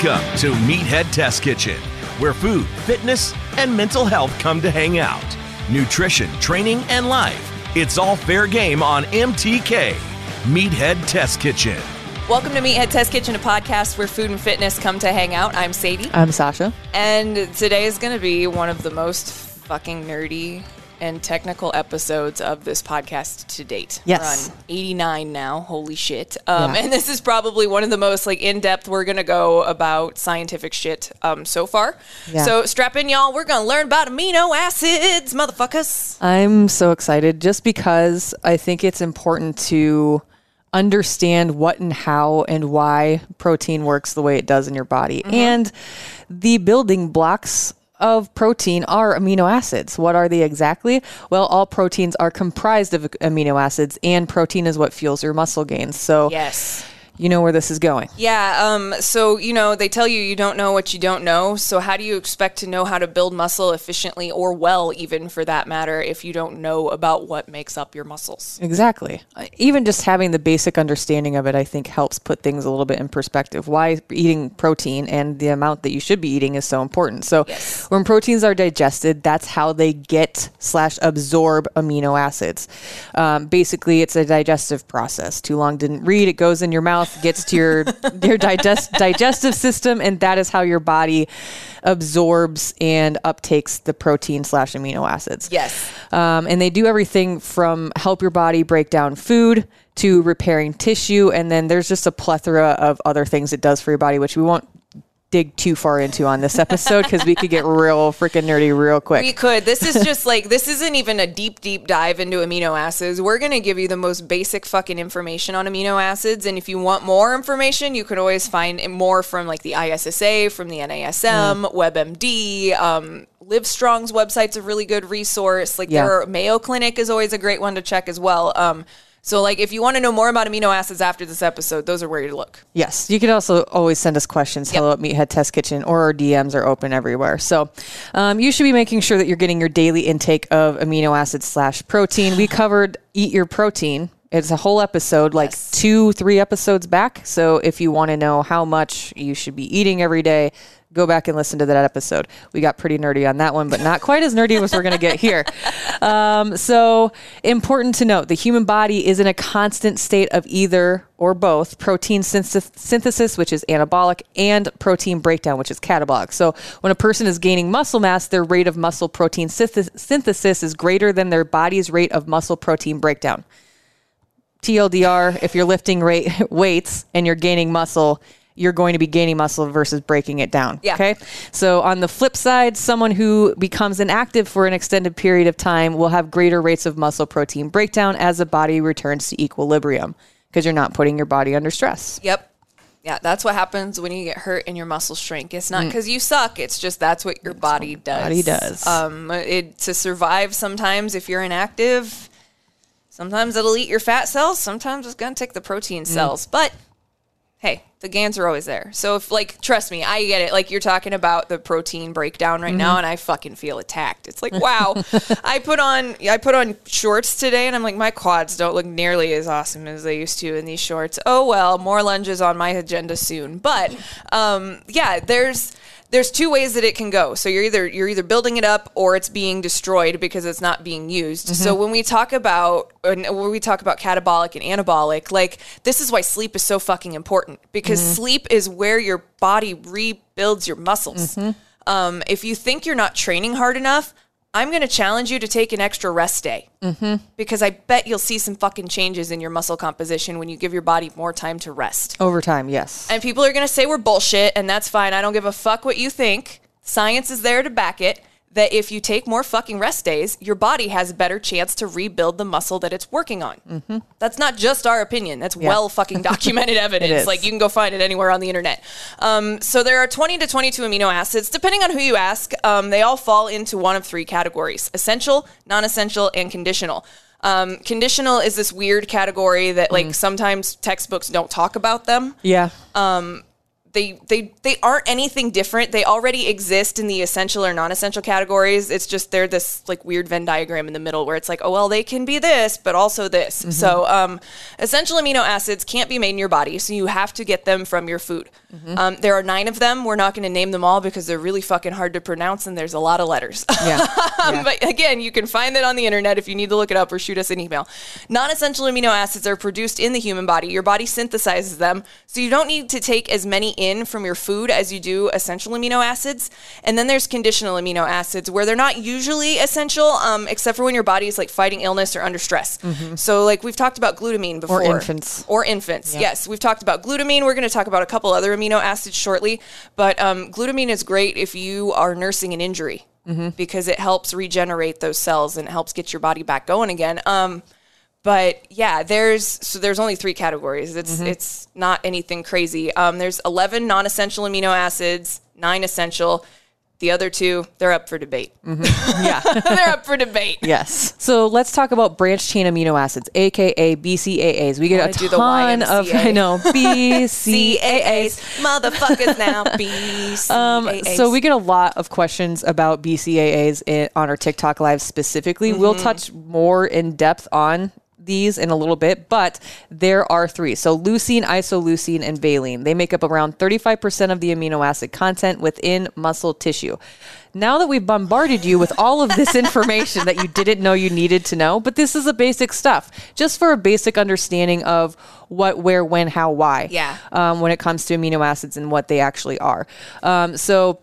Welcome to Meathead Test Kitchen, where food, fitness, and mental health come to hang out. Nutrition, training, and life. It's all fair game on MTK. Meathead Test Kitchen. Welcome to Meathead Test Kitchen, a podcast where food and fitness come to hang out. I'm Sadie. I'm Sausha. And today is going to be one of the most fucking nerdy and technical episodes of this podcast to date. Yes. We're on 89 now. Holy shit. Um, Yeah. And this is probably one of the most like in depth we're going to go about scientific shit um, so far. Yeah. So strap in, y'all. We're going to learn about amino acids, motherfuckers. I'm so excited just because I think it's important to understand what and how and why protein works the way it does in your body. And the building blocks of protein are amino acids. What are they exactly? Well, all proteins are comprised of amino acids, and protein is what fuels your muscle gains. So, Yes. You know where this is going. Yeah. Um, so, you know, they tell you you don't know what you don't know. So, how do you expect to know how to build muscle efficiently or well, even for that matter, if you don't know about what makes up your muscles? Exactly. Even just having the basic understanding of it, I think, helps put things a little bit in perspective. Why eating protein and the amount that you should be eating is so important. So, Yes. when proteins are digested, that's how they get slash absorb amino acids. Um, basically, it's a digestive process. Too long didn't read. It goes in your mouth, gets to your your digest digestive system, and that is how your body absorbs and uptakes the protein slash amino acids. Yes. Um, and they do everything from help your body break down food to repairing tissue. And then there's just a plethora of other things it does for your body, which we won't dig too far into on this episode because we could get real freaking nerdy real quick. We could. This is just like, this isn't even a deep, deep dive into amino acids. We're going to give you the most basic fucking information on amino acids. And if you want more information, you can always find more from like the ISSA, from the NASM, WebMD. Um, Livestrong's website's a really good resource. Like Yeah. their Mayo Clinic is always a great one to check as well. Um, so like if you want to know more about amino acids after this episode, those are where you look. Yes, you can also always send us questions. Hello at Meathead Test Kitchen, or our DMs are open everywhere. So um, you should be making sure that you're getting your daily intake of amino acids slash protein. We covered eat your protein. It's a whole episode, like two, three episodes back. So if you want to know how much you should be eating every day, go back and listen to that episode. We got pretty nerdy on that one, but not quite as nerdy as we're going to get here. Um, so important to note: the human body is in a constant state of either or both protein synthesis, which is anabolic, and protein breakdown, which is catabolic. So when a person is gaining muscle mass, their rate of muscle protein synthesis is greater than their body's rate of muscle protein breakdown. TLDR, if you're lifting rate, weights and you're gaining muscle, you're going to be gaining muscle versus breaking it down. Yeah. Okay. So on the flip side, someone who becomes inactive for an extended period of time will have greater rates of muscle protein breakdown as the body returns to equilibrium because you're not putting your body under stress. Yep. Yeah, that's what happens when you get hurt and your muscles shrink. It's not because you suck. It's just that's what your body does. body does. Um, it to survive. Sometimes if you're inactive, sometimes it'll eat your fat cells. Sometimes it's gonna take the protein cells. But hey, the gains are always there. So if like trust me, I get it. Like you're talking about the protein breakdown right now and I fucking feel attacked. It's like, wow. I put on I put on shorts today and I'm like my quads don't look nearly as awesome as they used to in these shorts. Oh well, more lunges on my agenda soon. But um yeah, there's there's two ways that it can go. So you're either you're either building it up or it's being destroyed because it's not being used. Mm-hmm. So when we talk about when we talk about catabolic and anabolic, like this is why sleep is so fucking important because mm-hmm. sleep is where your body rebuilds your muscles. Mm-hmm. Um, if you think you're not training hard enough, I'm going to challenge you to take an extra rest day mm-hmm. because I bet you'll see some fucking changes in your muscle composition when you give your body more time to rest. Over time, yes. And people are going to say we're bullshit, and that's fine. I don't give a fuck what you think. Science is there to back it. That if you take more fucking rest days, your body has a better chance to rebuild the muscle that it's working on. Mm-hmm. That's not just our opinion. That's well fucking documented evidence. Like you can go find it anywhere on the internet. Um, so there are 20 to 22 amino acids. Depending on who you ask, um, they all fall into one of three categories essential, non essential, and conditional. Um, conditional is this weird category that, like, sometimes textbooks don't talk about them Yeah. They they they aren't anything different. They already exist in the essential or non-essential categories. It's just they're this like weird Venn diagram in the middle where it's like, oh well, they can be this, but also this. So um, essential amino acids can't be made in your body, so you have to get them from your food. Um, there are nine of them. We're not going to name them all because they're really fucking hard to pronounce and there's a lot of letters. Yeah. Um, But again, you can find it on the internet if you need to look it up or shoot us an email. Non essential amino acids are produced in the human body. Your body synthesizes them. So you don't need to take as many in from your food as you do essential amino acids. And then there's conditional amino acids where they're not usually essential, um, except for when your body is like fighting illness or under stress. So, like we've talked about glutamine before. Or infants. Or infants. Yes, we've talked about glutamine. We're going to talk about a couple other amino acids shortly. But um, glutamine is great if you are nursing an injury because it helps regenerate those cells and it helps get your body back going again. Um, but yeah, there's so there's only three categories. It's it's not anything crazy. Um, there's 11 non-essential amino acids, nine essential. The other two, they're up for debate. yeah. they're up for debate. Yes. So let's talk about branched chain amino acids, aka BCAAs. We get a do the ton of I know BCAAs. Motherfuckers now. BCAAs. Um, so we get a lot of questions about BCAAs in, on our TikTok live specifically. We'll Mm-hmm. touch more in depth on these in a little bit, but there are three. So leucine, isoleucine, and valine. They make up around 35% of the amino acid content within muscle tissue. Now that we've bombarded you with all of this information that you didn't know you needed to know, but this is the basic stuff, just for a basic understanding of what, where, when, how, why. Yeah. Um, when it comes to amino acids and what they actually are. Um, so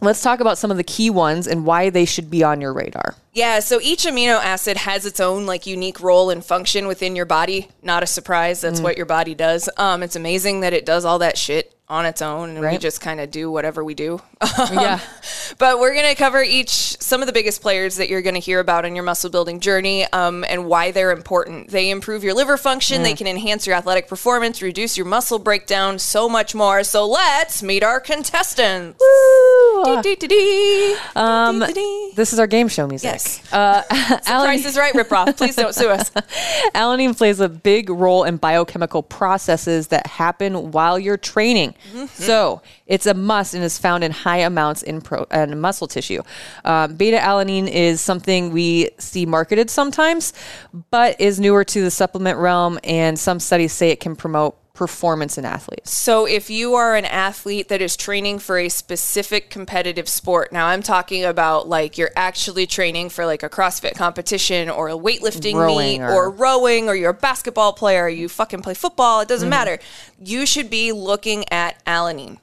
let's talk about some of the key ones and why they should be on your radar. Yeah, so each amino acid has its own like unique role and function within your body. Not a surprise. Mm. That's what your body does. Um, it's amazing that it does all that shit on its own, and we just kind of do whatever we do. Yeah. But we're going to cover each some of the biggest players that you're going to hear about on your muscle building journey um, and why they're important. They improve your liver function, Mm. they can enhance your athletic performance, reduce your muscle breakdown, so much more. So let's meet our contestants. Um, this is our game show music. Yes. Uh, Price is right, ripoff. Please don't sue us. alanine plays a big role in biochemical processes that happen while you're training. Mm-hmm. So it's a must and is found in high amounts in, pro- muscle tissue. Um, beta alanine is something we see marketed sometimes, but is newer to the supplement realm, and some studies say it can promote performance in athletes. So, if you are an athlete that is training for a specific competitive sport, now I'm talking about like you're actually training for like a CrossFit competition or a weightlifting Rowing meet or- or, rowing, or you're a basketball player, or you fucking play football, it Mm-hmm. doesn't matter. You should be looking at alanine.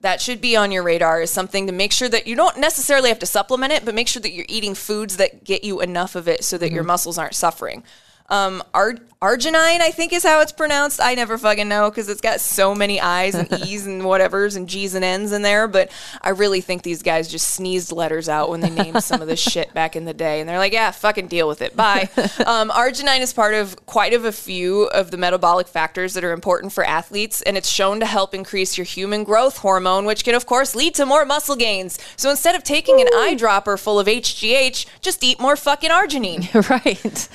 That should be on your radar is something to make sure that you don't necessarily have to supplement it, but make sure that you're eating foods that get you enough of it so that Mm-hmm. your muscles aren't suffering. Um, Ar- arginine, I think is how it's pronounced. I never fucking know because it's got so many I's and E's and whatevers and G's and N's in there. But I really think these guys just sneezed letters out when they named some of this shit back in the day. And they're like, yeah, fucking deal with it. Bye. um, arginine is part of quite of a few of the metabolic factors that are important for athletes. And it's shown to help increase your human growth hormone, which can, of course, lead to more muscle gains. So instead of taking an eyedropper full of HGH, just eat more fucking arginine. right.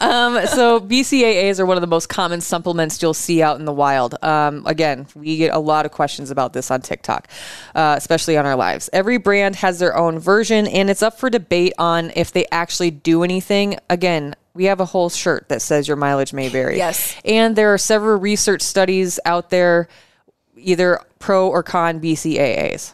Um, so BCAAs are one of the most common supplements you'll see out in the wild. Um, again, we get a lot of questions about this on TikTok, uh, especially on our lives. Every brand has their own version, and it's up for debate on if they actually do anything. Again. We have a whole shirt that says your mileage may vary. Yes. And there are several research studies out there, either pro or con BCAAs.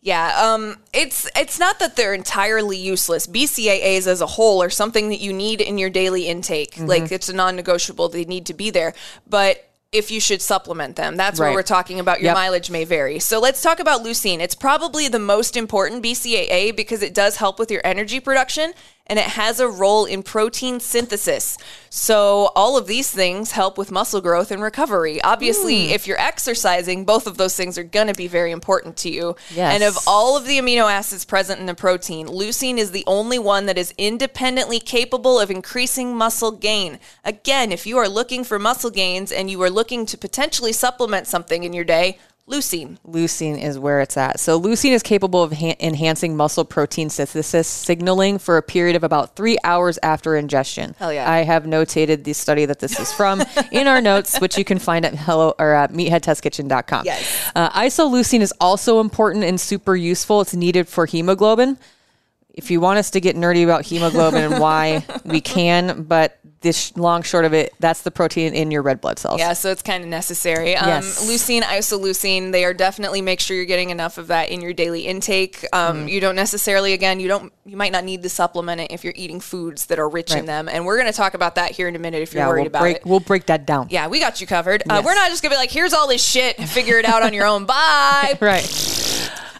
Yeah, um, it's it's not that they're entirely useless. BCAAs as a whole are something that you need in your daily intake. Mm-hmm. Like it's a non-negotiable; they need to be there. But if you should supplement them, that's Right. what we're talking about. Your Yep. mileage may vary. So let's talk about leucine. It's probably the most important BCAA because it does help with your energy production and it has a role in protein synthesis. So, all of these things help with muscle growth and recovery. Obviously, hmm. if you're exercising, both of those things are going to be very important to you. Yes. And of all of the amino acids present in the protein, leucine is the only one that is independently capable of increasing muscle gain. Again, if you are looking for muscle gains and you are looking to potentially supplement something in your day, leucine. Leucine is where it's at. So, leucine is capable of ha- enhancing muscle protein synthesis signaling for a period of about three hours after ingestion. Hell yeah. I have notated the study that this is from in our notes, which you can find at hello or at meatheadtestkitchen.com. Yes. Uh, isoleucine is also important and super useful. It's needed for hemoglobin. If you want us to get nerdy about hemoglobin and why, we can. But this long short of it, that's the protein in your red blood cells. Yeah, so it's kind of necessary. Um, Yes. Leucine, isoleucine, they are definitely make sure you're getting enough of that in your daily intake. Um, Mm. You don't necessarily, again, you don't, you might not need to supplement it if you're eating foods that are rich in them. And we're going to talk about that here in a minute if you're Yeah, worried we'll about break, it. We'll break that down. Yeah, we got you covered. Uh, we're not just gonna be like, here's all this shit, figure it out on your own. Bye. Right.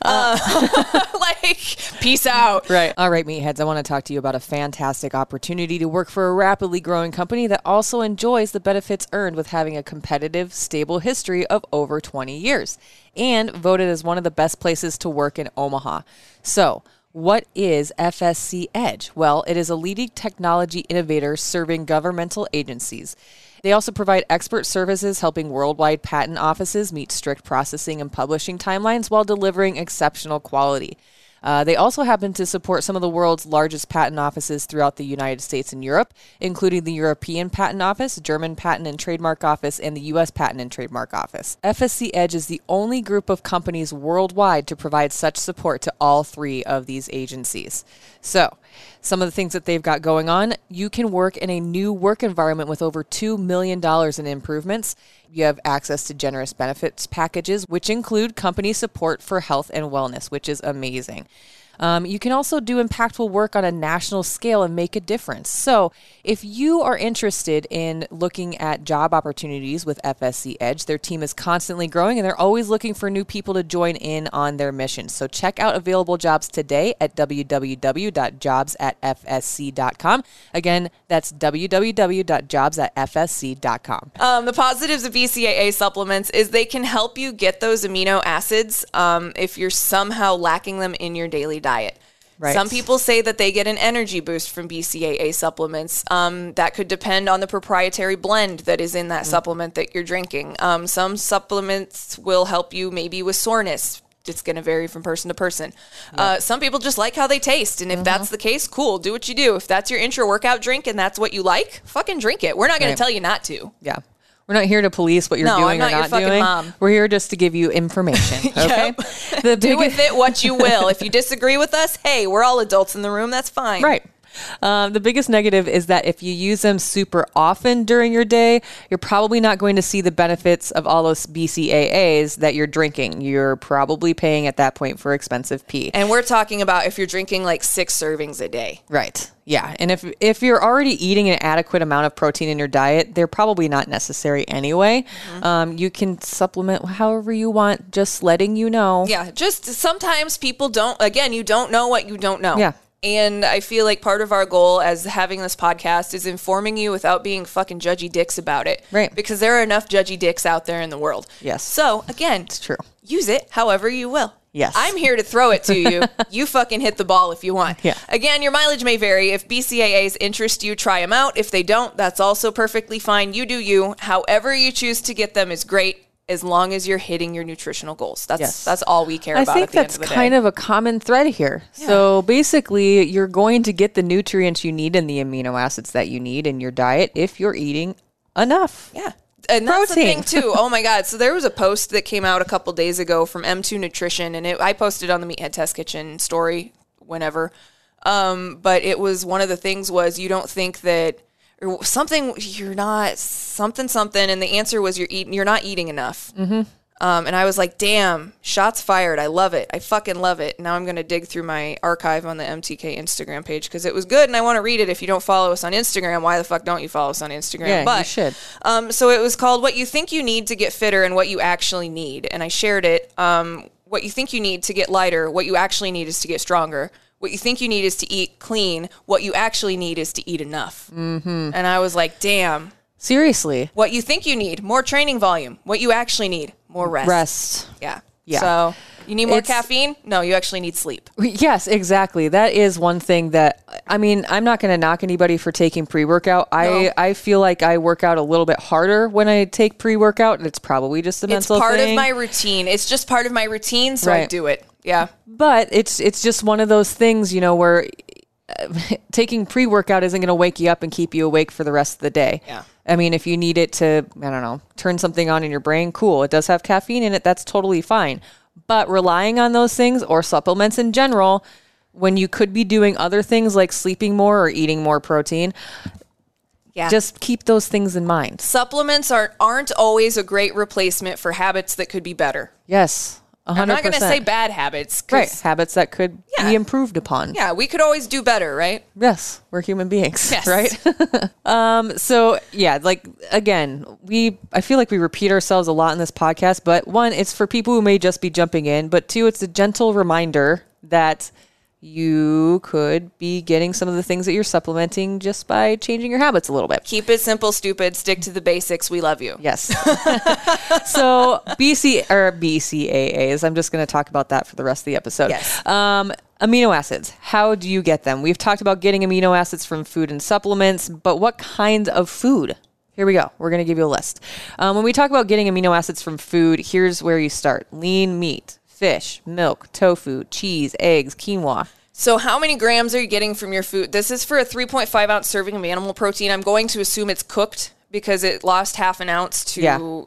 Uh, uh. like, peace out. Right. All right, meatheads. I want to talk to you about a fantastic opportunity to work for a rapidly growing company that also enjoys the benefits earned with having a competitive, stable history of over 20 years and voted as one of the best places to work in Omaha. So, what is FSC Edge? Well, it is a leading technology innovator serving governmental agencies. They also provide expert services helping worldwide patent offices meet strict processing and publishing timelines while delivering exceptional quality. Uh, they also happen to support some of the world's largest patent offices throughout the United States and Europe, including the European Patent Office, German Patent and Trademark Office, and the U.S. Patent and Trademark Office. FSC Edge is the only group of companies worldwide to provide such support to all three of these agencies. So, some of the things that they've got going on you can work in a new work environment with over $2 million in improvements. You have access to generous benefits packages, which include company support for health and wellness, which is amazing. Um, you can also do impactful work on a national scale and make a difference. So, if you are interested in looking at job opportunities with FSC Edge, their team is constantly growing and they're always looking for new people to join in on their mission. So, check out available jobs today at www.jobs@fsc.com. Again, that's www.jobs@fsc.com. Um, the positives of BCAA supplements is they can help you get those amino acids um, if you're somehow lacking them in your daily diet. Right. Some people say that they get an energy boost from BCAA supplements. Um, that could depend on the proprietary blend that is in that supplement that you're drinking. Um, some supplements will help you maybe with soreness. It's going to vary from person to person. Uh, some people just like how they taste. And if that's the case, cool, do what you do. If that's your intra workout drink and that's what you like, fucking drink it. We're not going Right. to tell you not to. Yeah. We're not here to police what you're No, I'm doing not or your not fucking doing. mom. We're here just to give you information. Okay. The do biggest- with it what you will. If you disagree with us, hey, we're all adults in the room. That's fine. Right. Um, the biggest negative is that if you use them super often during your day, you're probably not going to see the benefits of all those BCAAs that you're drinking. You're probably paying at that point for expensive pee. And we're talking about if you're drinking like six servings a day. Right. Yeah. And if if you're already eating an adequate amount of protein in your diet, they're probably not necessary anyway. Mm-hmm. Um, you can supplement however you want, just letting you know. Yeah, just sometimes people don't, again, you don't know what you don't know. Yeah. And I feel like part of our goal as having this podcast is informing you without being fucking judgy dicks about it. Right. Because there are enough judgy dicks out there in the world. Yes. So, again, it's true. Use it however you will. Yes. I'm here to throw it to you. you fucking hit the ball if you want. Yeah. Again, your mileage may vary. If BCAAs interest you, try them out. If they don't, that's also perfectly fine. You do you. However you choose to get them is great as long as you're hitting your nutritional goals. That's Yes. that's all we care I about think at the that's end of the kind day. of a common thread here. So basically, you're going to get the nutrients you need and the amino acids that you need in your diet if you're eating enough. Yeah. And that's Protein. the thing too. Oh my god! So there was a post that came out a couple days ago from M2 Nutrition, and it, I posted on the Meathead Test Kitchen story whenever. Um, but it was one of the things was you don't think that or something you're not something something, and the answer was you're eating you're not eating enough. Mm-hmm. Um, and I was like, damn, shots fired. I love it. I fucking love it. Now I'm going to dig through my archive on the MTK Instagram page because it was good and I want to read it. If you don't follow us on Instagram, why the fuck don't you follow us on Instagram? Yeah, you should. Um, so it was called What You Think You Need to Get Fitter and What You Actually Need. And I shared it. Um, what you think you need to get lighter, what you actually need is to get stronger. What you think you need is to eat clean. What you actually need is to eat enough. Mm-hmm. And I was like, damn. Seriously. What you think you need, more training volume. What you actually need, more rest. Rest. Yeah. Yeah. So you need more It's- caffeine? No, you actually need sleep. Yes, exactly. That is one thing that I mean, I'm not going to knock anybody for taking pre-workout. I No. I feel like I work out a little bit harder when I take pre-workout. And it's probably just a mental It's part thing. of my routine. It's just part of my routine, so I do it. Yeah. but it's it's just one of those things, you know, where uh, taking pre-workout isn't going to wake you up and keep you awake for the rest of the day. Yeah. I mean, if you need it to, I don't know, turn something on in your brain, cool. It does have caffeine in it. That's totally fine. But relying on those things or supplements in general, when you could be doing other things like sleeping more or eating more protein, Yeah. just keep those things in mind. supplements aren't aren't always a great replacement for habits that could be better. Yes. 100%. I'm not going to say bad habits. Right. Habits that could Yeah. be improved upon. Yeah, we could always do better, right? Yes, we're human beings, Yes. right? um, so yeah, like again, we I feel like we repeat ourselves a lot in this podcast, but one, it's for people who may just be jumping in, but two, it's a gentle reminder that you could be getting some of the things that you're supplementing just by changing your habits a little bit. Keep it simple, stupid. Stick to the basics. We love you. Yes. so BC or BCAAs. I'm just going to talk about that for the rest of the episode. Yes. Um, amino acids. How do you get them? We've talked about getting amino acids from food and supplements, but what kind of food? Here we go. We're going to give you a list. Um, when we talk about getting amino acids from food, here's where you start: lean meat, fish, milk, tofu, cheese, eggs, quinoa. So, how many grams are you getting from your food? This is for a 3.5 ounce serving of animal protein. I'm going to assume it's cooked because it lost half an ounce to, Yeah.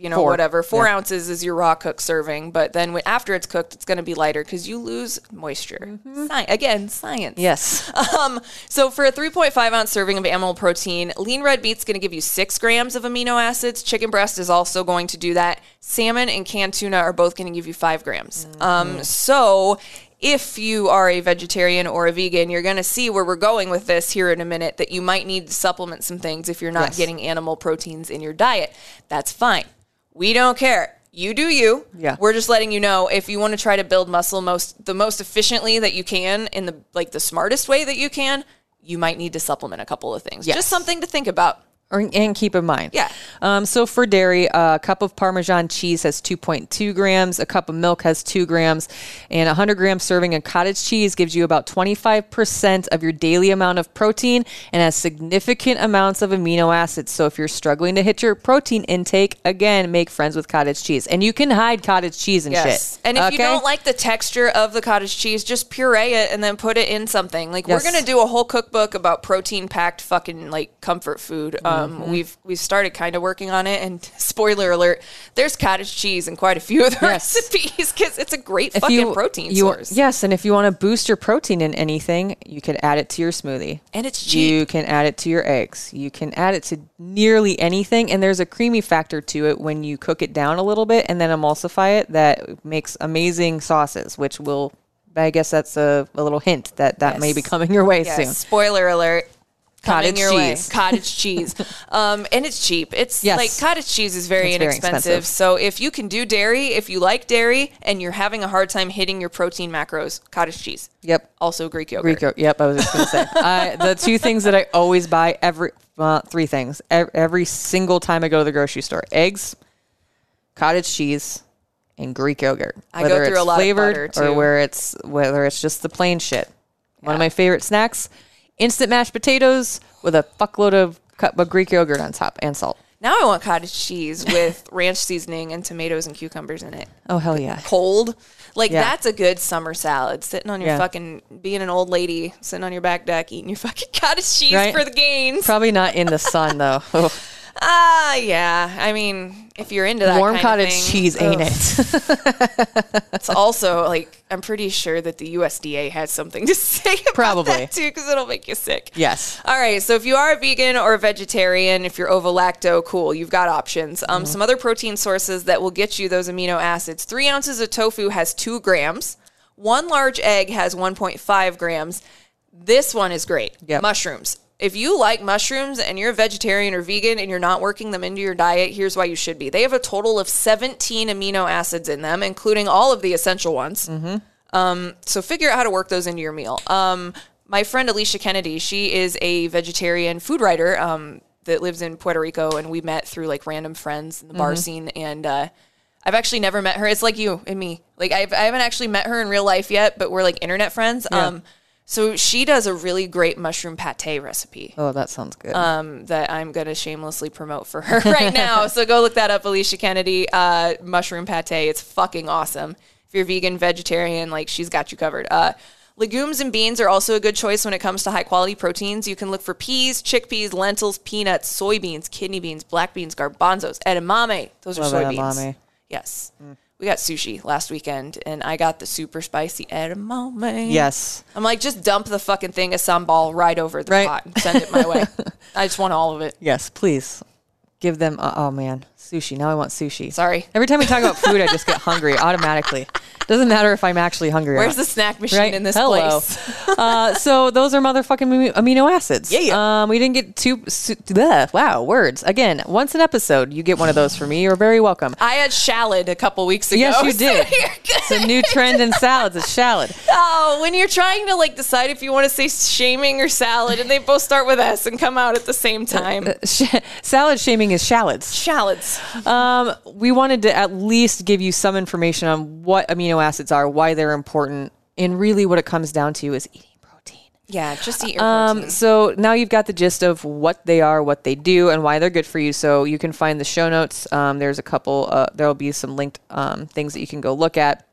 You know, Four. whatever. Four Yeah. ounces is your raw cooked serving, but then when, after it's cooked, it's going to be lighter because you lose moisture. Sci- again, science. Yes. Um, so for a 3.5 ounce serving of animal protein, lean red meat's going to give you six grams of amino acids. Chicken breast is also going to do that. Salmon and canned tuna are both going to give you five grams. Um, so if you are a vegetarian or a vegan, you're going to see where we're going with this here in a minute. That you might need to supplement some things if you're not Yes. getting animal proteins in your diet. That's fine. We don't care. You do you. Yeah. We're just letting you know if you want to try to build muscle most the most efficiently that you can in the like the smartest way that you can, you might need to supplement a couple of things. Yes. Just something to think about. Or, and keep in mind. Yeah. Um, so for dairy, a cup of Parmesan cheese has 2.2 grams, a cup of milk has 2 grams, and a 100 gram serving of cottage cheese gives you about 25% of your daily amount of protein and has significant amounts of amino acids. So if you're struggling to hit your protein intake, again, make friends with cottage cheese. And you can hide cottage cheese and Yes. shit. And if you don't like the texture of the cottage cheese, just puree it and then put it in something. Like Yes. we're gonna do a whole cookbook about protein packed fucking like comfort food. Um, Mm-hmm. we've we've started kind of working on it. And spoiler alert, there's cottage cheese in quite a few of the Yes. recipes because it's a great If fucking protein you- source. Yes, and if you want to boost your protein in anything, you can add it to your smoothie. And it's cheap. You can add it to your eggs. You can add it to nearly anything, and there's a creamy factor to it when you cook it down a little bit and then emulsify it that makes amazing sauces, which will. I guess that's a, a little hint that that may be coming your way Yes. soon. Spoiler alert. Coming Cottage your way. cheese. Cottage cheese. Um, and it's cheap. It's Yes. like cottage cheese is very It's inexpensive. expensive. So if you can do dairy, if you like dairy and you're having a hard time hitting your protein macros, cottage cheese. Yep. Also Greek yogurt. Greek yogurt. Yep, I was just going to say. I, the two things that I always buy every, well, three things every, every single time I go to the grocery store eggs, cottage cheese, and Greek yogurt. I go through a lot of flavored butter, or where it's whether it's just the plain shit. One of my favorite snacks: instant mashed potatoes with a fuckload of cup of Greek yogurt on top and salt. Now I want cottage cheese with ranch seasoning and tomatoes and cucumbers in it. Oh hell yeah! Cold. Like Yeah. that's a good summer salad. Sitting on your Yeah. fucking being an old lady, sitting on your back deck, eating your fucking cottage cheese Right? for the gains. Probably not in the sun though. Oh. Ugh. Ah, yeah. I mean, if you're into that Warm kind of cottage thing, cheese, ain't it? It's also like I'm pretty sure that the USDA has something to say about Probably. that too, because it'll make you sick. yes. All right, so if you are a vegan or a vegetarian, if you're ovo-lacto, cool, you've got options. Um, Mm-hmm. Some other protein sources that will get you those amino acids. Three ounces of tofu has two grams. One large egg has 1.5 grams. This one is great. Yep. Mushrooms. If you like mushrooms and you're a vegetarian or vegan and you're not working them into your diet, here's why you should be. They have a total of 17 amino acids in them, including all of the essential ones. Um, so figure out how to work those into your meal. Um, my friend Alicia Kennedy, she is a vegetarian food writer um, that lives in Puerto Rico, and we met through like random friends in the bar scene. And uh, I've actually never met her. It's like you and me. Like I've, I haven't actually met her in real life yet, but we're like internet friends. Um, so she does a really great mushroom pate recipe Oh, that sounds good. um, that I'm going to shamelessly promote for her right now. so go look that up, Alicia Kennedy, uh, mushroom pate. It's fucking awesome. If you're vegan, vegetarian, like she's got you covered. Uh, legumes and beans are also a good choice when it comes to high quality proteins. You can look for peas, chickpeas, lentils, peanuts, soybeans, kidney beans, black beans, garbanzos, edamame. Those are soybeans. edamame. Yes. We got sushi last weekend, and I got the super spicy edamame. yes. I'm like, just dump the fucking thing of sambal right over the Right. pot and send it my way. I just want all of it. Yes, please. Give them. Uh, oh man, sushi. Now I want sushi. Sorry. Every time we talk about food, I just get hungry automatically. Doesn't matter if I'm actually hungry. or Where's the snack machine Right? in this Hello. place? uh, so those are motherfucking amino- acids. Yeah, yeah. Um, we didn't get too. Su- bleh, wow, words again. Once an episode, you get one of those for me. You're very welcome. I had shallot a couple weeks ago. Yes, you did. It's a new trend in salads. It's shallot. Oh, when you're trying to like decide if you want to say shaming or salad, and they both start with S and come out at the same time. Sh- salad shaming is shallots. Shallots. Um, we wanted to at least give you some information on what amino acids are, why they're important, and really what it comes down to is eating protein. Yeah, just eat your Um, protein. so now you've got the gist of what they are, what they do, and why they're good for you. So you can find the show notes. Um, there's a couple. Uh, there will be some linked um, things that you can go look at.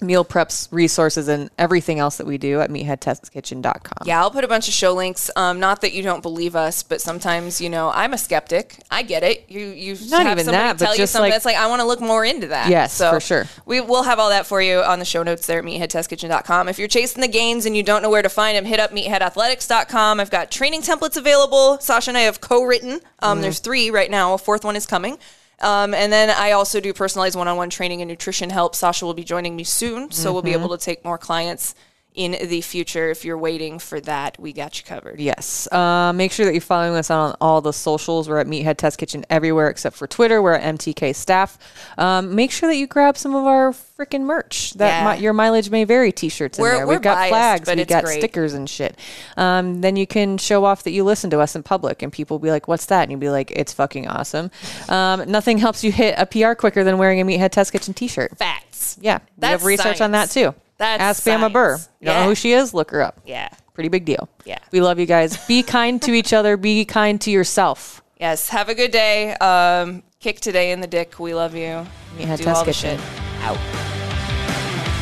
Meal preps, resources, and everything else that we do at meatheadtestkitchen.com. Yeah, I'll put a bunch of show links. Um, not that you don't believe us, but sometimes you know I'm a skeptic. I get it. You you Not have even somebody that, but tell you something like- that's like I want to look more into that. Yes, so for sure. We will have all that for you on the show notes there at meatheadtestkitchen.com. If you're chasing the gains and you don't know where to find them, hit up meatheadathletics.com. I've got training templates available. Sausha and I have co-written. Um, There's three right now. A fourth one is coming. Um, and then I also do personalized one-on-one training and nutrition help. Sausha will be joining me soon, so we'll be able to take more clients in the future. If you're waiting for that, we got you covered. Yes. Uh, make sure that you're following us on all the socials. We're at Meathead Test Kitchen everywhere except for Twitter. We're at MTK Staff. Um, make sure that you grab some of our freaking merch. That Yeah. mi- your mileage may vary T-shirts in We're- there. we're We've got biased, flags. but We've got great. stickers and shit. Um, then you can show off that you listen to us in public, and people will be like, "What's that?" And you'll be like, "It's fucking awesome." Um, nothing helps you hit a PR quicker than wearing a Meathead Test Kitchen T-shirt. Facts. Yeah, we have research on that too. That's Ask Bama Burr. science. You don't know who she is? Look her up. Yeah. Pretty big deal. Yeah. We love you guys. Be kind to each other. Be kind to yourself. Yes. Have a good day. Um, kick today in the dick. We love you. Meathead Do all the shit. Out.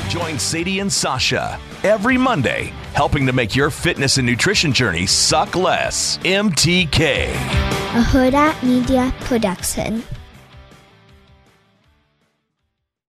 Join Sadie and Sausha every Monday, helping to make your fitness and nutrition journey suck less. MTK. a Hurrdat Media Production.